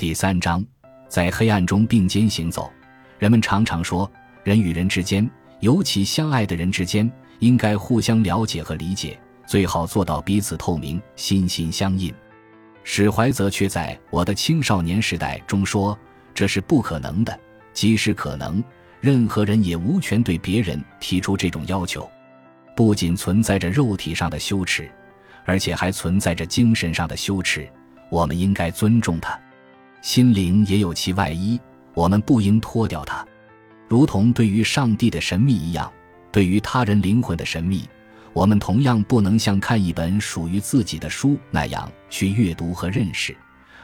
第三章，在黑暗中并肩行走。人们常常说，人与人之间，尤其相爱的人之间，应该互相了解和理解，最好做到彼此透明、心心相印。史怀泽却在《我的青少年时代》中说，这是不可能的。即使可能，任何人也无权对别人提出这种要求。不仅存在着肉体上的羞耻，而且还存在着精神上的羞耻。我们应该尊重他，心灵也有其外衣，我们不应脱掉它。如同对于上帝的神秘一样，对于他人灵魂的神秘。我们同样不能像看一本属于自己的书那样去阅读和认识，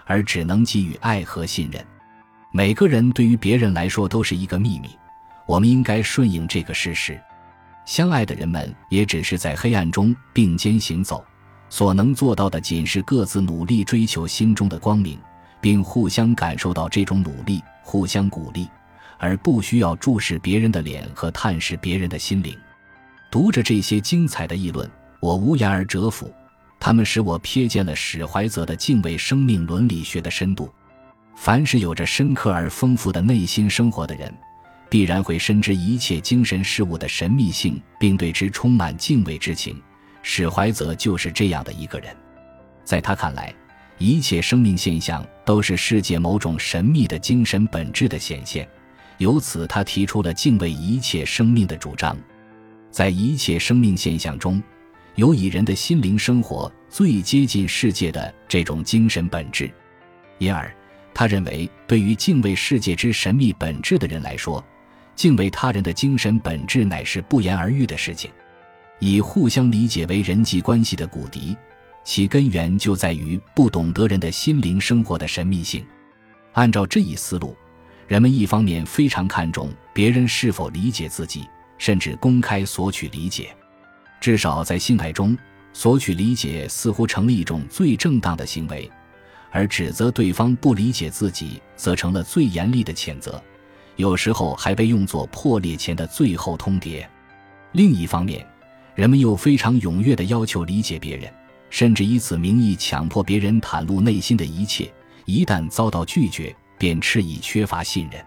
而只能给予爱和信任。每个人对于别人来说都是一个秘密，我们应该顺应这个事实。相爱的人们也只是在黑暗中并肩行走，所能做到的仅是各自努力追求心中的光明，并互相感受到这种努力，互相鼓励，而不需要注视别人的脸和探视别人的心灵。读着这些精彩的议论，我无言而折服。他们使我瞥见了史怀泽的敬畏生命伦理学的深度。凡是有着深刻而丰富的内心生活的人，必然会深知一切精神事物的神秘性，并对之充满敬畏之情。史怀泽就是这样的一个人。在他看来，一切生命现象都是世界某种神秘的精神本质的显现。由此，他提出了敬畏一切生命的主张。在一切生命现象中，有以人的心灵生活最接近世界的这种精神本质，因而他认为，对于敬畏世界之神秘本质的人来说，敬畏他人的精神本质乃是不言而喻的事情。以互相理解为人际关系的骨笛，其根源就在于不懂得人的心灵生活的神秘性。按照这一思路，人们一方面非常看重别人是否理解自己。甚至公开索取理解，至少在信爱中，索取理解似乎成了一种最正当的行为，而指责对方不理解自己，则成了最严厉的谴责，有时候还被用作破裂前的最后通牒。另一方面，人们又非常踊跃地要求理解别人，甚至以此名义强迫别人袒露内心的一切，一旦遭到拒绝，便斥以缺乏信任。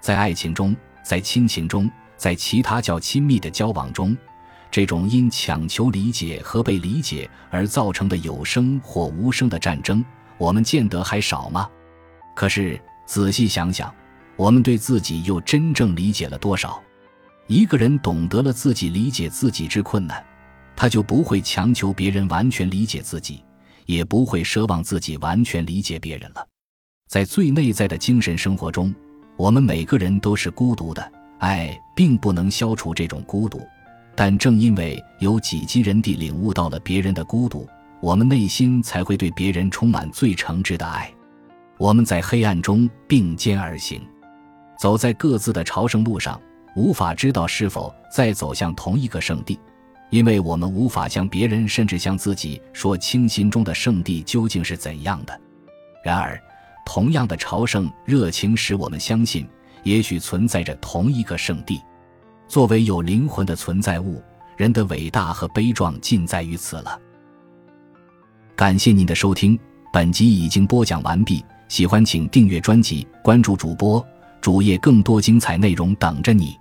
在爱情中，在亲情中。在其他较亲密的交往中，这种因强求理解和被理解而造成的有声或无声的战争，我们见得还少吗？可是仔细想想，我们对自己又真正理解了多少？一个人懂得了自己理解自己之困难，他就不会强求别人完全理解自己，也不会奢望自己完全理解别人了。在最内在的精神生活中，我们每个人都是孤独的。爱并不能消除这种孤独，但正因为有几级人地领悟到了别人的孤独，我们内心才会对别人充满最诚挚的爱。我们在黑暗中并肩而行，走在各自的朝圣路上，无法知道是否在走向同一个圣地，因为我们无法向别人甚至向自己说清心中的圣地究竟是怎样的。然而，同样的朝圣热情使我们相信。也许存在着同一个圣地。作为有灵魂的存在物，人的伟大和悲壮尽在于此了。感谢您的收听，本集已经播讲完毕。喜欢请订阅专辑，关注主播主页，更多精彩内容等着你。